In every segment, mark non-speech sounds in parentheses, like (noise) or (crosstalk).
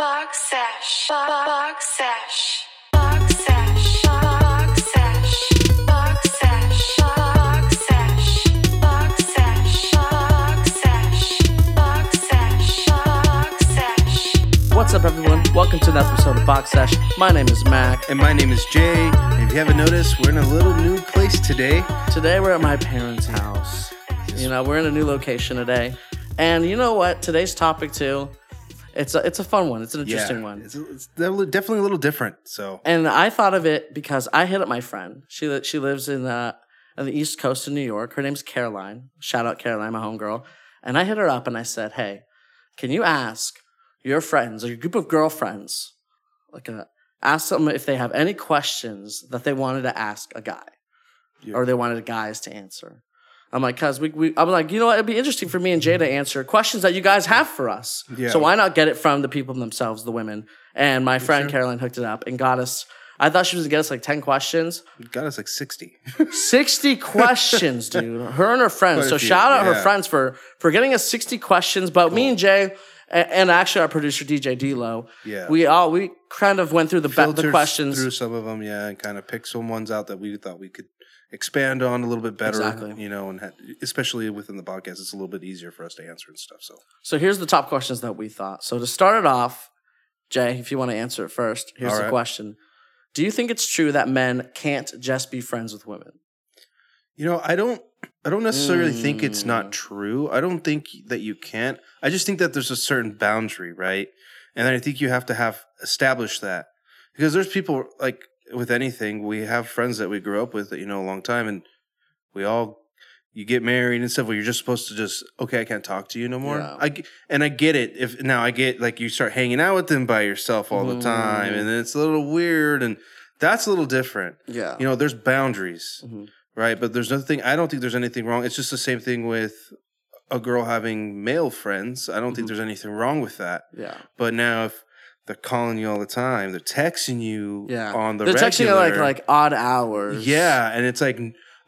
Box sesh. Box sesh. What's up, everyone? Welcome to the episode of Box Sesh. My name is Mac. And my name is Jay. And if you haven't noticed, we're in a little new place today. Today we're at my parents' house. You know, we're in a new location today. And you know what? Today's topic too. It's a, it's a fun one. It's an interesting one. It's, it's definitely a little different. So And I thought of it because I hit up my friend. She she lives in uh, on the East Coast of New York. Her name's Caroline. Shout out Caroline, my homegirl. And I hit her up and I said, "Hey, can you ask your friends or your group of girlfriends, like, uh, ask them if they have any questions that they wanted to ask a guy, Yeah. or they wanted guys to answer." I'm like, cause we, we, I'm like, you know what? It'd be interesting for me and Jay to answer questions that you guys have for us. Yeah. So why not get it from the people themselves, the women? And my friend Caroline hooked it up and got us. I thought she was gonna get us like ten questions, got us like 60. sixty (laughs) questions, dude. Her and her friends. Quite So shout out her friends for for getting us sixty questions. But me and Jay. And actually, our producer DJ D'Lo, Yeah. we all we kind of went through the ba- the questions. through some of them, yeah, and kind of picked some ones out that we thought we could expand on a little bit better. Exactly. You know, and ha- especially within the podcast, it's a little bit easier for us to answer and stuff. So So here's the top questions that we thought. So to start it off, Jay, if you want to answer it first, here's All the right. question: Do you think it's true that men can't just be friends with women? You know, I don't I don't necessarily think it's Mm. not true. I don't think that you can't. I just think that there's a certain boundary, right? And I think you have to have established that. Because there's people like with anything, we have friends that we grew up with that you know a long time and we all you get married and stuff Well, you're just supposed to just okay, I can't talk to you no more. Yeah. I and I get it. If now I get like you start hanging out with them by yourself all the time Mm. and then it's a little weird and that's a little different. Yeah. You know, there's boundaries Mhm. right? But there's nothing. I don't think there's anything wrong. It's just the same thing with a girl having male friends. I don't think Mhm. there's anything wrong with that. yeah. But now if they're calling you all the time, they're texting you Yeah. on the They're texting you like like odd hours. yeah, and it's like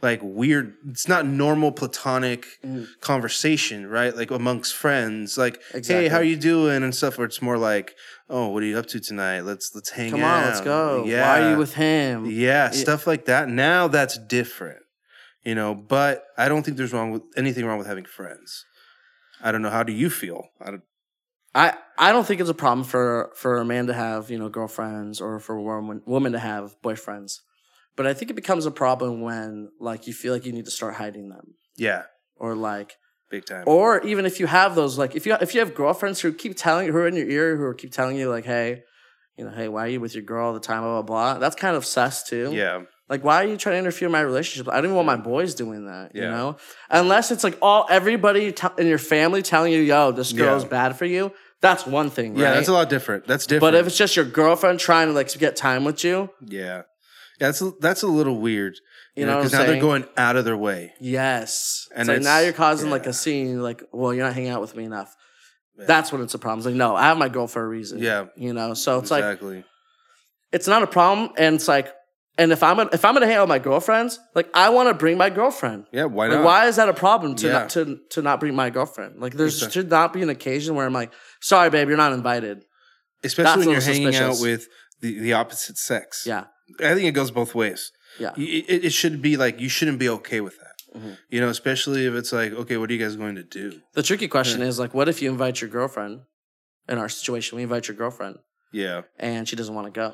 like weird. It's not normal platonic Mm. conversation, right? Like amongst friends, like Exactly. hey, how you doing and stuff. Where it's more like, oh, what are you up to tonight? Let's let's hang Come out. Come on, let's go. Yeah, Why are you with him? yeah, stuff like that. Now that's different, you know. But I don't think there's wrong with anything wrong with having friends. I don't know. How do you feel? I don't, I I don't think it's a problem for for a man to have you know girlfriends or for a woman woman to have boyfriends, but I think it becomes a problem when like you feel like you need to start hiding them. Yeah, or like big time. or even if you have those like if you if you have girlfriends who keep telling who are in your ear who keep telling you like hey you know hey why are you with your girl all the time blah blah blah that's kind of sus too. Yeah, like why are you trying to interfere in my relationship? I don't even want my boys doing that you know? Unless it's like all everybody t- in your family telling you yo this girl's Yeah. bad for you that's one thing right? yeah. That's a lot different. That's different. but if it's just your girlfriend trying to like get time with you yeah, yeah, that's a, that's a little weird. You know because now they're going out of their way. yes And like now you're causing like a scene like well you're not hanging out with me enough Yeah. that's when it's a problem it's like no i have my girl for a reason Yeah. you know so it's like exactly. it's not a problem and it's like and if i'm gonna, if i'm gonna hang out with my girlfriends like i want to bring my girlfriend yeah. Why like, why is that a problem to Yeah. not to to not bring my girlfriend like there Exactly. should not be an occasion where i'm like sorry babe you're not invited Especially that's when you're hanging out with the, the opposite sex. yeah I think it goes both ways. yeah It, it should be like you shouldn't be okay with that. Mhm. You know, especially if it's like, okay, what are you guys going to do? the tricky question is like what if you invite your girlfriend in our situation we invite your girlfriend Yeah, and she doesn't want to go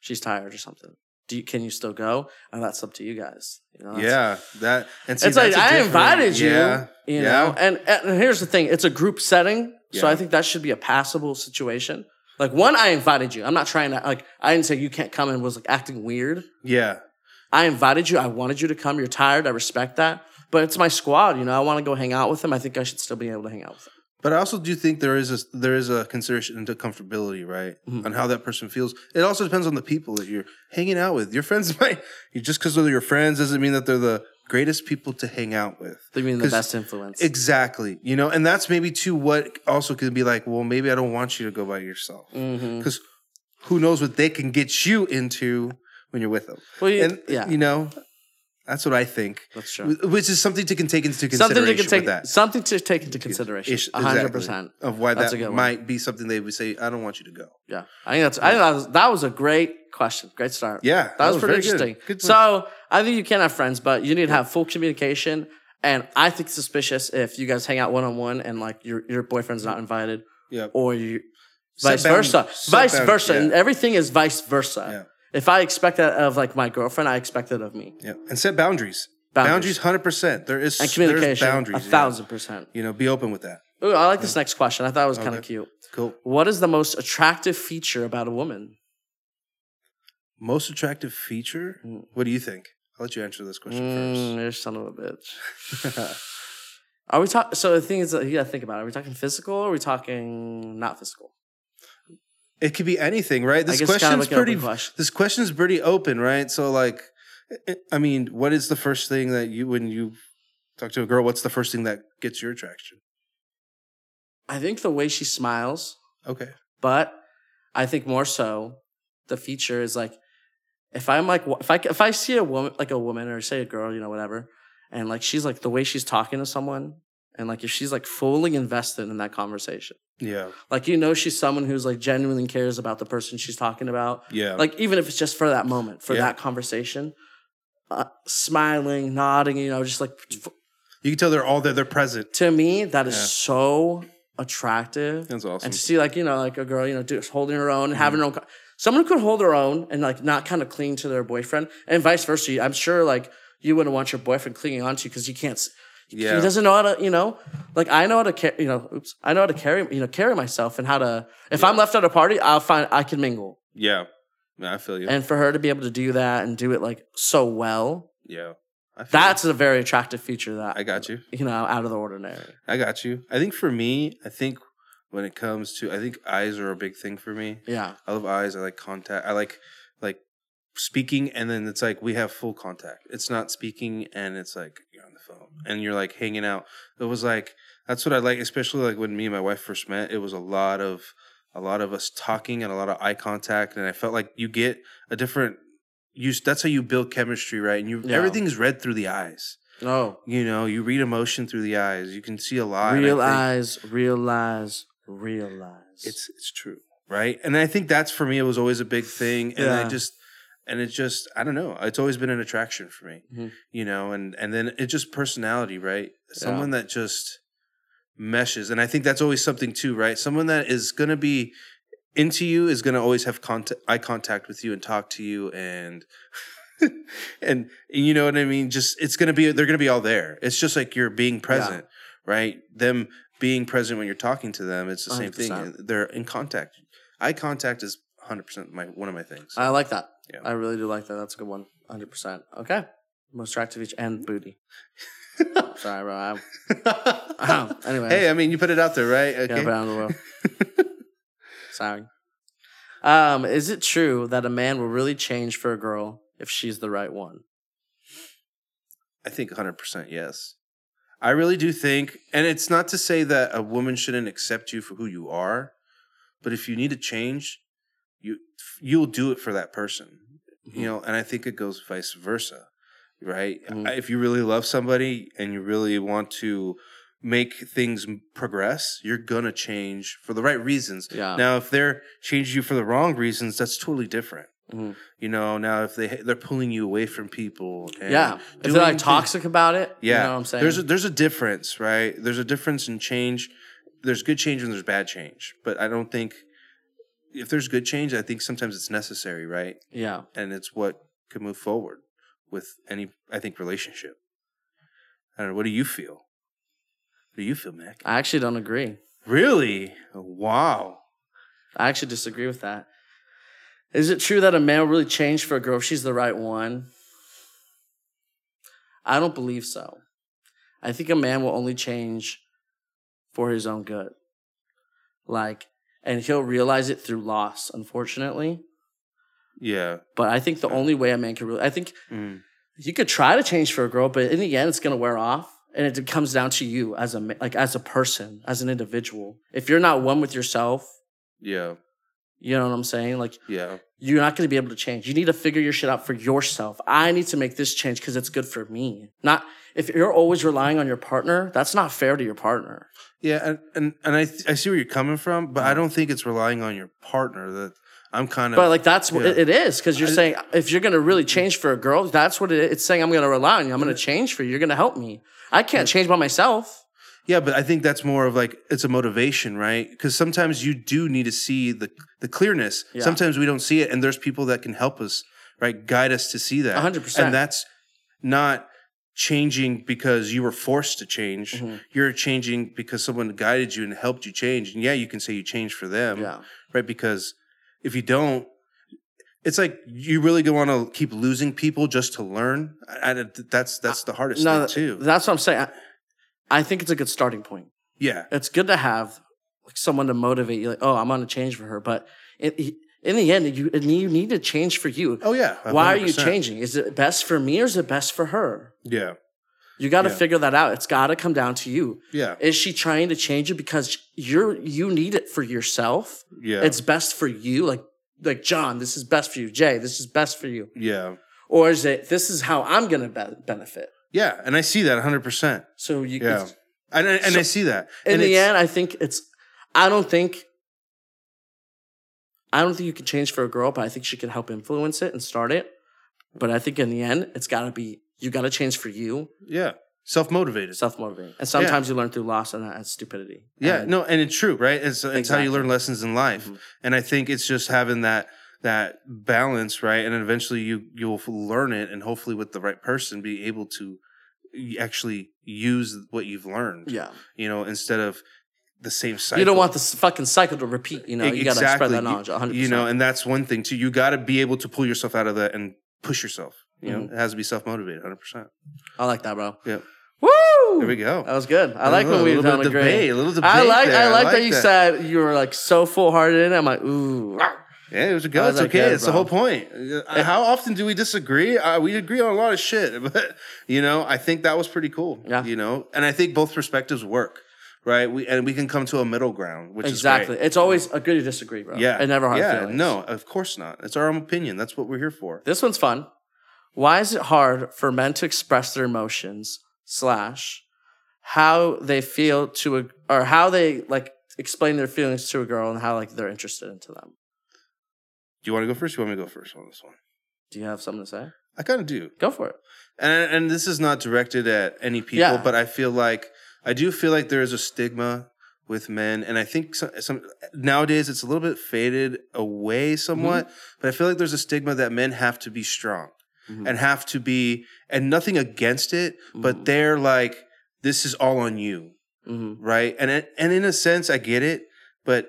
she's tired or something you can you still go and that's up to you guys you know yeah, that and see, it's like I invited you, Yeah, you yeah. know. And, and here's the thing: it's a group setting, so I think that should be a passable situation. Like one, I invited you. I'm not trying to like. I didn't say you can't come and was like acting weird. yeah, I invited you. I wanted you to come. You're tired. I respect that. But it's my squad. You know, I want to go hang out with them. I think I should still be able to hang out with them. But I also do think there is a there is a consideration into comfortability, right, Mhm. on how that person feels. It also depends on the people that you're hanging out with. Your friends (laughs) might just because they're your friends doesn't mean that they're the greatest people to hang out with. They mean the best influence. Exactly, you know, and that's maybe too what also could be like. Well, maybe I don't want you to go by yourself because who knows what they can get you into when you're with them. Well, you, and yeah. you know, That's what I think. That's true. Which is something to can take into consideration Something to take that. something to take into consideration. Ish- A hundred exactly. percent. of why That's that good one. might be something they would say. I don't want you to go. Yeah, I think that's. I think that was, that was a great question. Great start. Yeah, that was, pretty very good. interesting. Good so I think you can have friends, but you need to have full communication. And I think it's suspicious if you guys hang out one on one and like your your boyfriend's not invited, Yeah, or you vice versa, vice versa, yeah. and everything is vice versa. Yeah. If I expect that of like my girlfriend, I expect that of me. yeah, and set boundaries. Boundaries. Hundred percent. There is And there's communication, boundaries. a thousand percent. You know, be open with that. Ooh, I like this next question. I thought it was kind of cute. Cool. What is the most attractive feature about a woman? Most attractive feature. Mm. What do you think? I'll let you answer this question Mm, you're son of a bitch. (laughs) Are we talking? So the thing is, that you gotta think about it. Are we talking physical? Or are we talking not physical? It could be anything, right? This guess it's kind of question's like pretty. question. This question's pretty open, right? So, like, I- I mean, what is the first thing that you when you talk to a girl? What's the first thing that gets your attraction? I think the way she smiles, Okay. but I think more so the feature is like if I'm like if I if I see a woman like a woman or say a girl, you know, whatever, and like she's like the way she's talking to someone, and like if she's like fully invested in that conversation, Yeah. like you know she's someone who's like genuinely cares about the person she's talking about, Yeah. like even if it's just for that moment for Yeah. that conversation uh, smiling nodding you know just like f- you can tell they're all there. They're present. to me that is Yeah. so attractive That's awesome. and to see like you know like a girl you know just holding her own and Mm-hmm. having her own co- someone could hold her own and like not kind of cling to their boyfriend and vice versa i'm sure like you wouldn't want your boyfriend clinging on to you because you can't Yeah. he doesn't know how to you know like i know how to carry you know oops i know how to carry you know carry myself and how to if i'm left at a party i'll find i can mingle Yeah. Yeah, I feel you. and for her to be able to do that and do it like so well yeah. That's a very attractive feature that. I got you. you know out of the ordinary I got you. I think for me, I think when it comes to, I think eyes are a big thing for me. yeah I love eyes. I like contact. I like speaking, and then it's like we have full contact. It's not speaking, and it's like you're on the phone, and you're like hanging out. It was like that's what I like, especially like when me and my wife first met. It was a lot of a lot of us talking and a lot of eye contact, and I felt like you get a different. You that's how you build chemistry, right? And you Yeah. everything's read through the eyes. no You know, you read emotion through the eyes. You can see a lot. I think- realize realize realize it's it's true right and i think that's for me it was always a big thing and i just and it's just i don't know it's always been an attraction for me Mhm. you know and and then it's just personality right? Someone that just meshes and i think that's always something too right? Someone that is going to be into you is going to always have contact, eye contact with you and talk to you and (laughs) and you know what i mean? Just it's going to be they're going to be all there. It's just like you're being present right? Them being present when you're talking to them it's the same thing. They're in contact. Eye contact is 100% my one of my things. I like that. Yeah. I really do like that. That's a good one. 100%. Okay. Most attractive each and booty. (laughs) Sorry, bro. I, anyway. hey i mean you put it out there right Yeah, okay don't. (laughs) Sorry. Um, is it true that a man will really change for a girl if she's the right one? I think 100% yes. I really do think, and it's not to say that a woman shouldn't accept you for who you are, but if you need to change, you you'll do it for that person, you know. And I think it goes vice versa, right? Mhm. If you really love somebody and you really want to make things progress, you're gonna change for the right reasons. Yeah. Now, if they're changing you for the wrong reasons, that's totally different. Mhm. You know, now if they they're pulling you away from people, and yeah. If they're like things- toxic about it, yeah, you know what I'm saying? There's a, there's a difference, right? There's a difference in change. There's good change and there's bad change, but I don't think if there's good change, I think sometimes it's necessary, right? yeah. And it's what could move forward with any, I think, relationship. I don't know. What do you feel? What do you feel, Mac? I actually don't agree. Really? Wow. I actually disagree with that. Is it true that a man will really change for a girl if she's the right one? I don't believe so. I think a man will only change for his own good. Like, and he'll realize it through loss, unfortunately. Yeah. But I think the only way a man can really, I think Mm. you could try to change for a girl, but in the end, it's gonna wear off, and it comes down to you as a like as a person, as an individual. If you're not one with yourself, Yeah. You know what I'm saying? Like Yeah. you're not going to be able to change. You need to figure your shit out for yourself. I need to make this change because it's good for me. Not if you're always relying on your partner. That's not fair to your partner. Yeah, and and, and I I see where you're coming from, but. I mm. don't think it's relying on your partner. That I'm kind of But like that's what Yeah. it is because you're I- saying if you're going to really mm-hmm. change for a girl, that's what it is. It's saying I'm going to rely on you. I'm going to change for you. You're going to help me. I can't change by myself. Yeah, but I think that's more of like it's a motivation, right? Because sometimes you do need to see the the clearness. Yeah. Sometimes we don't see it, and there's people that can help us, right? Guide us to see that. 100%. and that's not changing because you were forced to change. Mhm. You're changing because someone guided you and helped you change. And yeah, you can say you changed for them. Yeah. right? Because if you don't, it's like you really don't want to keep losing people just to learn. And that's that's the hardest No, thing too. that's what I'm saying. I, think it's a good starting point. yeah, It's good to have like someone to motivate you. Like, oh, I'm going to change for her, but it, in the end, you you need to change for you. oh yeah. Why are you changing? Is it best for me or is it best for her? Yeah, You got to Yeah. figure that out. It's got to come down to you. yeah, Is she trying to change it because you're you need it for yourself? yeah. It's best for you. Like like John, this is best for you. Jay, this is best for you. yeah, Or is it this is how I'm gonna be- benefit? Yeah. And I see that 100. percent So you Yeah, and I- and So- I see that. in and the it's- end, I think it's. I don't think. I don't think you can change for a girl, but I think she can help influence it and start it. But I think in the end, it's got to be you got to change for you, yeah, self motivated. self motivating, and sometimes you learn through loss and that's stupidity. Yeah, And- no, and it's true, right? It's it's how you learn lessons in life, Mhm. and I think it's just having that that balance, right? And eventually you you'll learn it, and hopefully with the right person, be able to actually use what you've learned. yeah. you know, instead of the same cycle. You don't want this fucking cycle to repeat. You know, you got to spread that knowledge. 100. You know, and that's one thing too. You got to be able to pull yourself out of that and push yourself. You know, Mhm. it has to be self motivated, hundred percent. I like that, bro. Yeah. Woo! There we go. That was good. I like A when we little bit don't debate, a little debate. I like. I like that you said you were like so full hearted in it. I'm like, ooh. Yeah, it was a good. It's that okay. good, it's the whole point. How often do we disagree? Uh, we agree on a lot of shit, (laughs) but you know, I think that was pretty cool. Yeah. You know, and I think both perspectives work, right? We and we can come to a middle ground, which Exactly. It's always a good to disagree, bro. Yeah, And never hard Yeah, feelings. no, of course not. It's our own opinion. That's what we're here for. This one's fun. Why is it hard for men to express their emotions slash how they feel to a or how they like explain their feelings to a girl and how like they're interested into them? Do you want to go first? Or you want me to go first on this one? Do you have something to say? I kind of do. Go for it. and and this is not directed at any people, Yeah. but I feel like I do feel like there is a stigma with men, and I think some, some nowadays it's a little bit faded away somewhat. But I feel like there's a stigma that men have to be strong Mhm. and have to be, and nothing against it, but Mhm. they're like, this is all on you, Mhm. right? And and in a sense, I get it, but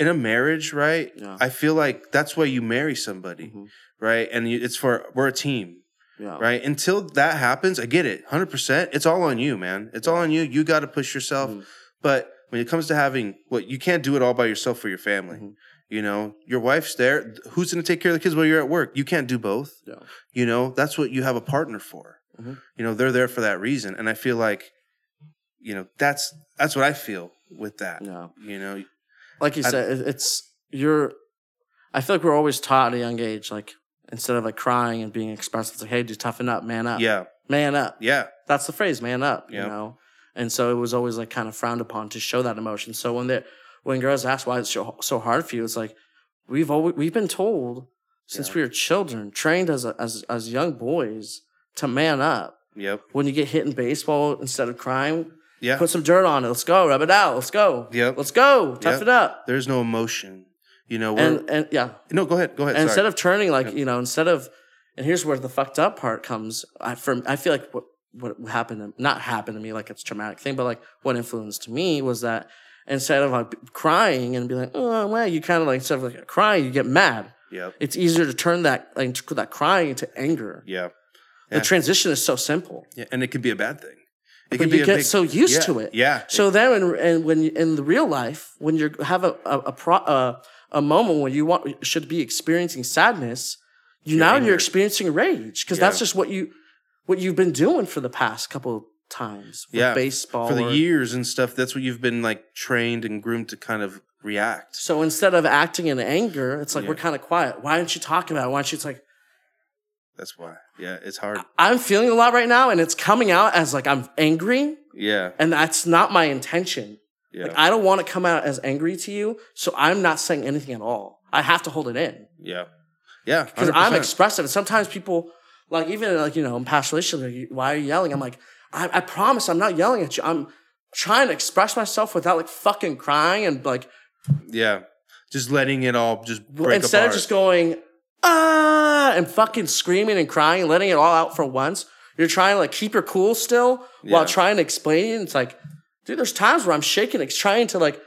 in a marriage, right? Yeah. I feel like that's why you marry somebody, Mhm. right? And you, it's for we're a team Yeah. right? Until that happens, I get it, hundred percent. It's all on you, man. It's all on you. You got to push yourself. Mhm. But when it comes to having what you can't do it all by yourself for your family. Mhm. You know, your wife's there. Who's going to take care of the kids while you're at work? You can't do both. Yeah. You know, that's what you have a partner for. Mhm. You know, they're there for that reason, and I feel like, you know, that's that's what I feel with that. Yeah. You know, Like you I- said, it's you're. I feel like we're always taught at a young age, like instead of like crying and being expressive, it's like, hey, just toughen up, man up, yeah, man up. yeah, That's the phrase, man up. You Yep. know, and so it was always like kind of frowned upon to show that emotion. So when they when girls ask why it's so, so hard for you, it's like we've always we've been told since Yeah. we were children, trained as a, as as young boys to man up. yep, When you get hit in baseball, instead of crying, yeah. put some dirt on it. Let's go, rub it out. Let's go. Yep. Let's go. Tough it up. There's no emotion. You know, And and yeah, no, go ahead, go ahead. instead of turning like Yeah. you know instead of and here's where the fucked up part comes i from i feel like what what happened to, not happened to me like it's a traumatic thing but like what influenced me was that instead of like crying and be like oh well you kind of like instead of like crying you get mad Yeah. it's easier to turn that like that crying into anger yeah. the Yeah. transition is so simple Yeah, and it could be a bad thing. It but you get big- so used yeah, to it Yeah. so then, when, and when in the real life, when you have a a a, pro, a a moment when you want should be experiencing sadness, you You're now angry. you're experiencing rage because that's just what you what you've been doing for the past couple times. with Yeah, baseball for the or- years and stuff. That's what you've been like trained and groomed to kind of react. So instead of acting in anger, it's like we're kind of quiet. Why don't you talk about it? Why don't you? It's like That's why. Yeah, it's hard. I'm feeling a lot right now, and it's coming out as like I'm angry, Yeah, and that's not my intention. yeah, Like I don't want to come out as angry to you, so I'm not saying anything at all. I have to hold it in yeah, yeah. because I'm expressive. And sometimes people, like even like you know, in past relationships, like, why are you yelling? I'm like, I, I promise, I'm not yelling at you. I'm trying to express myself without like fucking crying and like yeah, just letting it all just break instead apart. of just going ah and fucking screaming and crying and letting it all out for once. You're trying to like keep your cool still while Yeah. trying to explain it. It's like, dude, there's times where I'm shaking, it's trying to like,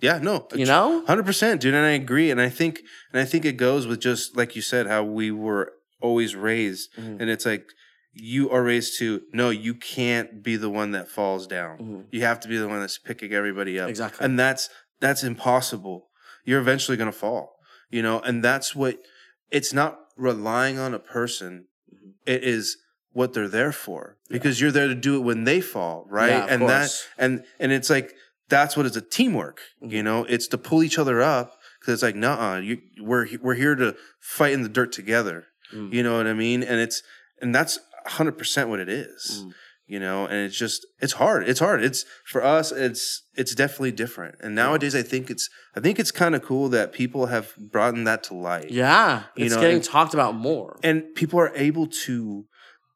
yeah, no, you know, hundred percent, dude. And I agree. And I think, and I think it goes with just like you said, how we were always raised, Mhm. and it's like you are raised to no, you can't be the one that falls down. Mhm. You have to be the one that's picking everybody up. Exactly. And that's that's impossible. You're eventually gonna fall. You know, and that's what it's not relying on a person. Mhm. It is what they're there for. Because you're there to do it when they fall, right? Yeah, and course. that and and it's like that's what it's a teamwork. You Mhm. know, it's to pull each other up because it's like, nah, you we're we're here to fight in the dirt together. Mm. You know what I mean? And it's and that's hundred percent what it is Mm. You know and it's just it's hard it's hard. It's for us it's it's definitely different. And nowadays i think it's i think it's kind of cool that people have brought that to light. Yeah, You it's know, getting and- talked about more. and people are able to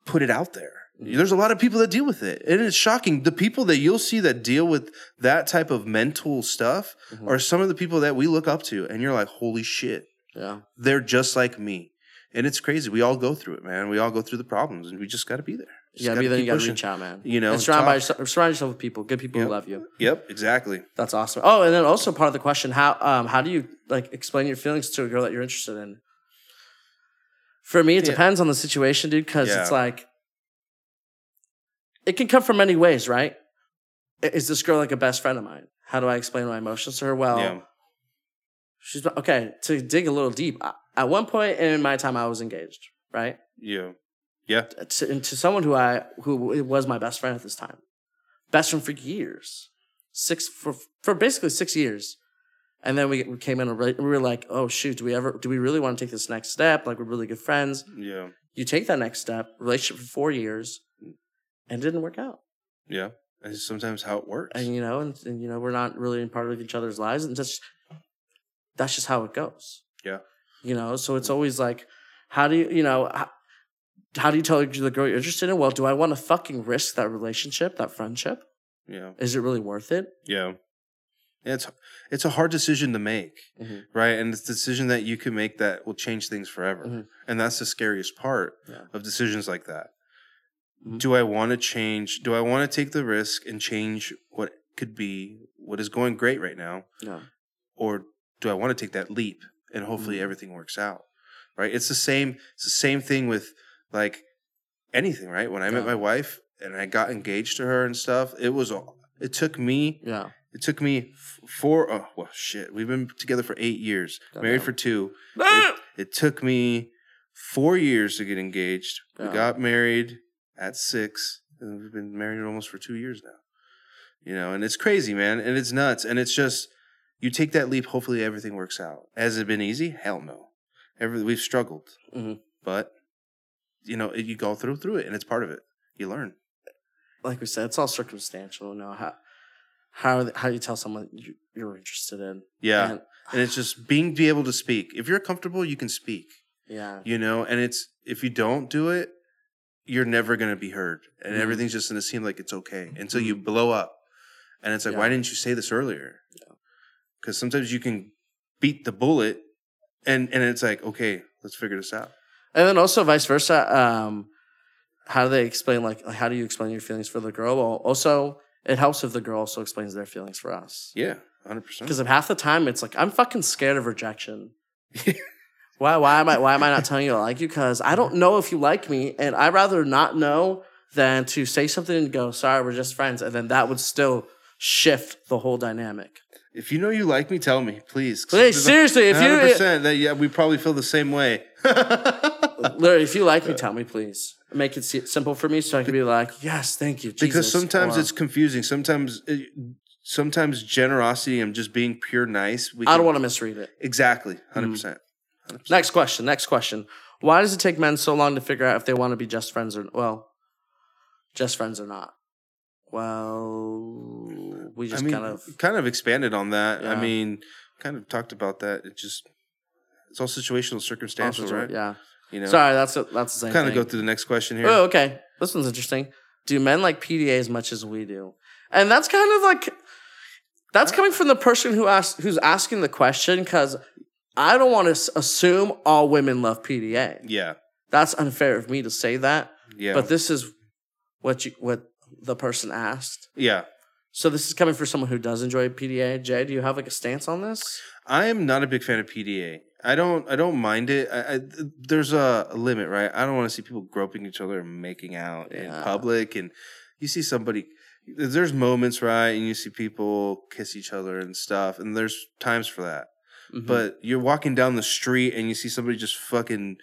put it out there. Mhm. there's a lot of people that deal with it. And it's shocking. The people that you'll see that deal with that type of mental stuff Mhm. are some of the people that we look up to and you're like holy shit. Yeah, they're just like me. And it's crazy. We all go through it man. We all go through the problems and we just got to be there Just gotta be there. You gotta pushing. reach out, man. You know, and surround, by yourself, surround yourself with people, good people Yep. who love you. yep exactly That's awesome. Oh, and then also part of the question: how um how do you like explain your feelings to a girl that you're interested in? For me, it Yeah. depends on the situation, dude. Because it's like it can come from many ways, right? Is this girl like a best friend of mine? How do I explain my emotions to her? Well, yeah she's okay. To dig a little deep, at one point in my time, I was engaged, right? yeah yeah to, and to someone who I who was my best friend at this time, best friend for years, six for for basically six years, and then we, we came in and we were like, oh shoot, do we ever do we really want to take this next step? Like we're really good friends. yeah You take that next step, relationship for four years, and it didn't work out. Yeah, and it's sometimes how it works. And you know, and, and you know, we're not really in part of each other's lives, and just that's just how it goes. Yeah. You know, so it's always like, how do you, you know, how, how do you tell the girl you're interested in? Well, do I want to fucking risk that relationship, that friendship? yeah, Is it really worth it? yeah, yeah. It's it's a hard decision to make, Mhm. right? And it's a decision that you can make that will change things forever, Mhm. and that's the scariest part Yeah. of decisions like that. Mhm. Do I want to change? Do I want to take the risk and change what could be what is going great right now, No. or do I want to take that leap and hopefully Mhm. everything works out? Right? It's the same. It's the same thing with like anything, right? When I met my wife and I got engaged to her and stuff, it was all. It took me. Yeah. It took me four. Oh well, shit. We've been together for eight years, married Goddamn. for two. It, it took me four years to get engaged. We got married at six, and we've been married almost for two years now. You know, and it's crazy, man, and it's nuts, and it's just you take that leap. Hopefully, everything works out. Has it been easy? Hell no. Every we've struggled, Mhm. but you know, you go through through it, and it's part of it. You learn. Like we said, it's all circumstantial. You know how how how you tell someone you, you're interested in. Yeah, And- and it's just being be able to speak. If you're comfortable, you can speak. yeah. you know and it's if you don't do it you're never going to be heard and Mhm. everything's just going to seem like it's okay until you blow up and it's like why didn't you say this earlier because sometimes you can beat the bullet and and it's like okay let's figure this out And then also vice versa. Um, how do they explain like, how do you explain your feelings for the girl? Well, also it helps if the girl also explains their feelings for us. yeah 100% Because of half the time it's like I'm fucking scared of rejection. (laughs) why why am I why am I not telling you I like you? Because I don't know if you like me, and I'd rather not know than to say something and go, sorry, we're just friends, and then that would still shift the whole dynamic. if you know you like me tell me please Please, seriously, if you 100% that yeah we probably feel the same way (laughs) literally, if you like me, tell me, please. Make it simple for me, so I can be like, yes, thank you, Jesus. because sometimes or- it's confusing sometimes it, sometimes generosity and just being pure nice. We I don't can- want to misread it. exactly Mm. 100 percent. Next question. Next question. Why does it take men so long to figure out if they want to be just friends or well, just friends or not? Well, we just I mean, kind of kind of expanded on that. I mean, kind of talked about that. It just it's all situational, circumstantial, also- right? Yeah. You know, Sorry, that's a, that's the same. kind of go through the next question here. Oh, okay. This one's interesting. Do men like PDA as much as we do? And that's kind of like that's coming from the person who asked who's asking the question because I don't want to assume all women love PDA. Yeah, That's unfair of me to say that. yeah, But this is what you what the person asked. yeah. So this is coming for someone who does enjoy PDA. Jay, do you have like a stance on this? I am not a big fan of PDA. I don't. I don't mind it. I, I, there's a, limit, right? I don't want to see people groping each other and making out in public. And you see somebody. There's moments, right? And you see people kiss each other and stuff. And there's times for that. Mhm. But you're walking down the street and you see somebody just fucking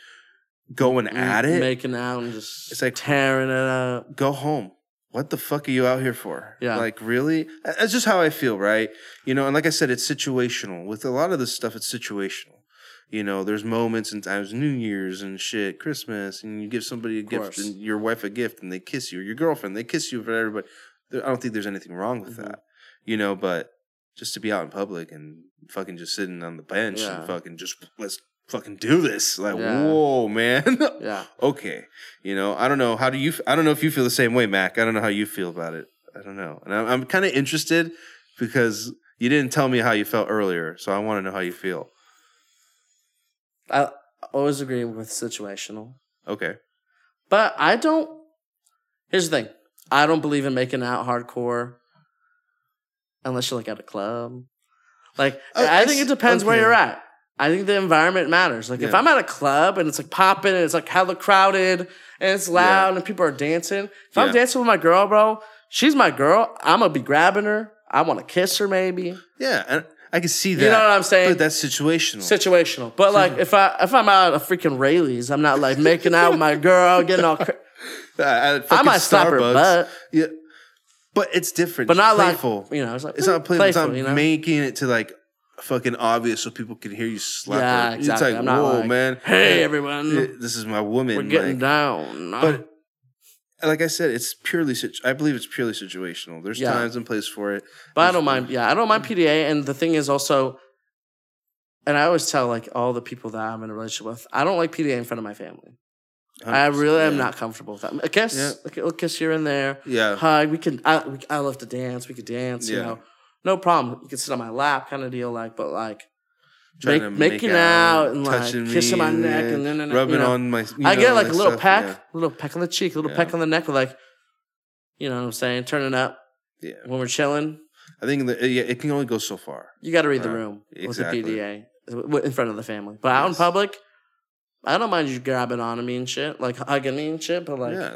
going at it. making out and just It's like- tearing it up. go home. What the fuck are you out here for? Yeah. Like, really? That's just how I feel, right? You know, and like I said, it's situational. With a lot of this stuff, it's situational. You know, there's moments and times, New Year's and shit, Christmas, and you give somebody a gift and your wife a gift and they kiss you, or your girlfriend, they kiss you for everybody. I don't think there's anything wrong with Mhm. that. You know, but just to be out in public and fucking just sitting on the bench Yeah. and fucking just let's fucking do this. Like, Yeah. whoa, man. (laughs) Yeah. okay, you know, I don't know. How do you? I don't know if you feel the same way, Mac. I don't know how you feel about it. I don't know, and I'm, I'm kind of interested because you didn't tell me how you felt earlier, so I want to know how you feel. I always agree with situational. Okay, But I don't. Here's the thing. I don't believe in making out hardcore unless you're like at a club. Like Oh, I think it depends where you're at. I think the environment matters. Like if I'm at a club and it's like popping and it's like hella crowded and it's loud and people are dancing. If I'm dancing with my girl, bro, she's my girl. I'm gonna be grabbing her. I want to kiss her, maybe. yeah, and I can see that. You know what I'm saying? But that's situational. Situational. But like if I if I'm out a freaking Raley's, I'm not like making out with my girl, getting all. Cra- (laughs) at I fucking might slap her butt, Yeah, but it's different. but not playful. like you know. It's like It's not playful. It's not you know? making it to like fucking obvious so people can hear you slap Yeah, her. exactly. It's like, I'm not whoa, like, man. Hey everyone, this is my woman. we're getting like- down. But like I said, it's purely. situ- I believe it's purely situational. There's Yeah. times and place for it. But I don't mind. Yeah, I don't mind mm-hmm. PDA. And the thing is also, and I always tell like all the people that I'm in a relationship with, I don't like PDA in front of my family. I really am not comfortable with that. A kiss, Yeah. like a kiss here and there, Yeah, hug. We can. I, we, I love to dance. We could dance. You Yeah. know, no problem. You can sit on my lap, kind of deal. Like, but like. Make, making make out, out, and like kissing my neck and then and, rubbing you know, on my. you I get like a little stuff, peck, Yeah. a little peck on the cheek, a little Yeah. peck on the neck, like, you know what I'm saying, turning up yeah. when we're chilling. I think that yeah, it can only go so far. You got to read the Right. room Exactly. with the PDA in front of the family. But out in public, I don't mind you grabbing on me and shit, like hugging me and shit. But like, yeah.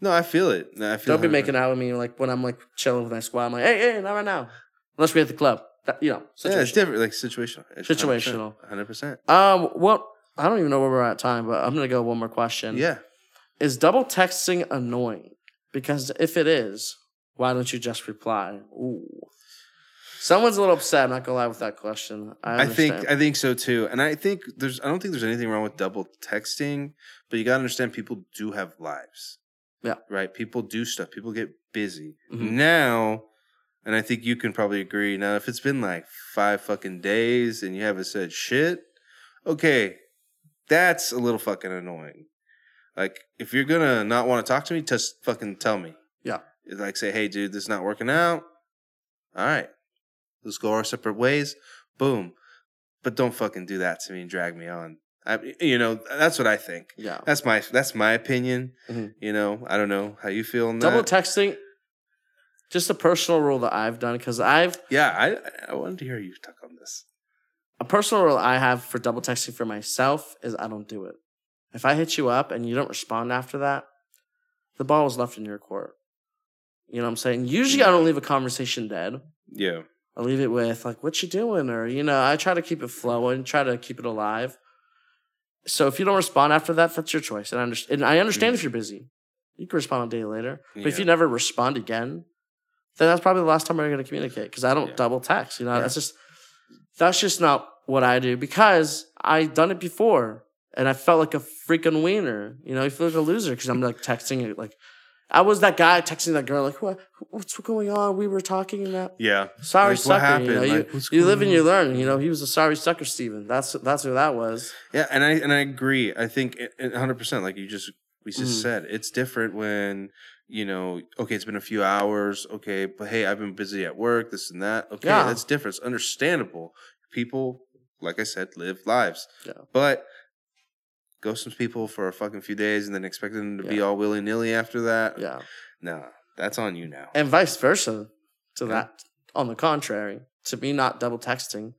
No, I feel it. I feel. don't be making out with me like when I'm like chilling with my squad. I'm like, hey, hey, not right now, unless we're at the club. That, you know, Yeah, it's different. Like situational. It's Situational. Hundred percent. Um, what? I don't even know where we're at time, but I'm gonna go one more question. Yeah. Is double texting annoying? Because if it is, why don't you just reply? Ooh. Someone's a little upset. I'm not gonna lie with that question. I, I think. I think so too, and I think there's I don't think there's anything wrong with double texting, but you gotta understand people do have lives. Yeah. Right. People do stuff. People get busy Mhm. now, and I think you can probably agree. Now, if it's been like five fucking days and you haven't said shit, okay, that's a little fucking annoying. Like if you're gonna not want to talk to me, just fucking tell me. Yeah. Like say, hey, dude, this is not working out. All right, let's go our separate ways. Boom. But don't fucking do that to me and drag me on. I, you know, that's what I think. yeah. That's my that's my opinion. Mhm. You know, I don't know how you feel on Double that. texting, just a personal rule that I've done because I've yeah, I I wanted to hear you talk on this. a personal rule I have for double texting for myself is I don't do it. If I hit you up and you don't respond after that, the ball is left in your court. You know what I'm saying? Usually I don't leave a conversation dead. Yeah, I leave it with like, "What you doing?" or you know, I try to keep it flowing, try to keep it alive. So if you don't respond after that, that's your choice, and I understand. And I understand mm. if you're busy, you can respond a day later. But if you never respond again, then that's probably the last time we're going to communicate because I don't Yeah. double text. You know, Yeah. that's just that's just not what I do because I done it before and I felt like a freaking wiener. You know, you feel like a loser because I'm like texting it like. I was that guy texting that girl like, what, what's going on? We were talking and that. Yeah. Sorry, Like, sucker. what happened? You, know, Like, you, what's you going live and on? you learn. You know, he was a sorry sucker, Steven. That's that's who that was. Yeah, and I and I agree. I think one hundred percent. Like you just we just Mm. said, it's different when you know. Okay, it's been a few hours. Okay, but hey, I've been busy at work. This and that. Okay, Yeah. that's different. It's understandable. People, like I said, live lives. Yeah. But ghost some people for a fucking few days and then expect them to be all willy nilly after that. Yeah. Nah, that's on you now. and vice versa to Yeah. that on the contrary to me not double texting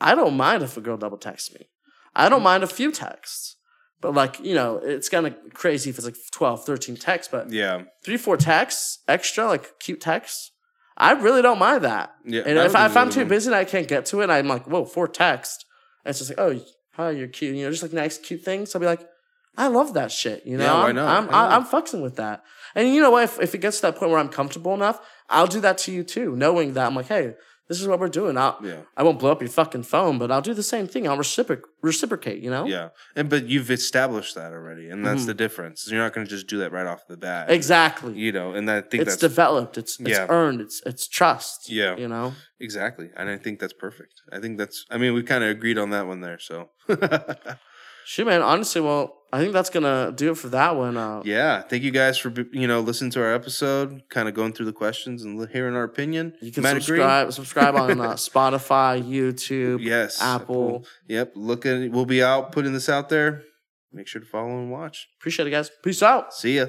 i don't mind if a girl double texts me i don't mind a few texts but like you know it's kind of crazy if it's like 12 13 texts but yeah, three four texts extra like cute texts i really don't mind that yeah. and if, I, if I'm too busy and i can't get to it i'm like whoa four texts it's just like oh hi you're cute you know just like nice cute things i'll be like I love that shit. You know, Yeah, why I'm, not? I'm, Why not? I'm fucking with that. And you know what? If, if it gets to that point where I'm comfortable enough, I'll do that to you too, knowing that I'm like, hey, this is what we're doing. I'll, Yeah. I won't blow up your fucking phone, but I'll do the same thing. I'll reciproc- reciprocate, you know? Yeah, and but you've established that already, and that's Mhm. the difference. You're not going to just do that right off the bat. Exactly. You know, and I think it's that's developed. It's it's Yeah. earned. It's it's trust. Yeah. You know? exactly, and I think that's perfect. I think that's. I mean, we kind of agreed on that one there. So, (laughs) Shoot, man. Honestly, well, I think that's gonna do it for that one. Uh, yeah, thank you guys for you know listening to our episode, kind of going through the questions and hearing our opinion. You can agree. subscribe subscribe on uh, (laughs) Spotify, YouTube, Yes, Apple. Yep, looking. We'll be out putting this out there. Make sure to follow and watch. Appreciate it, guys. Peace out. See ya.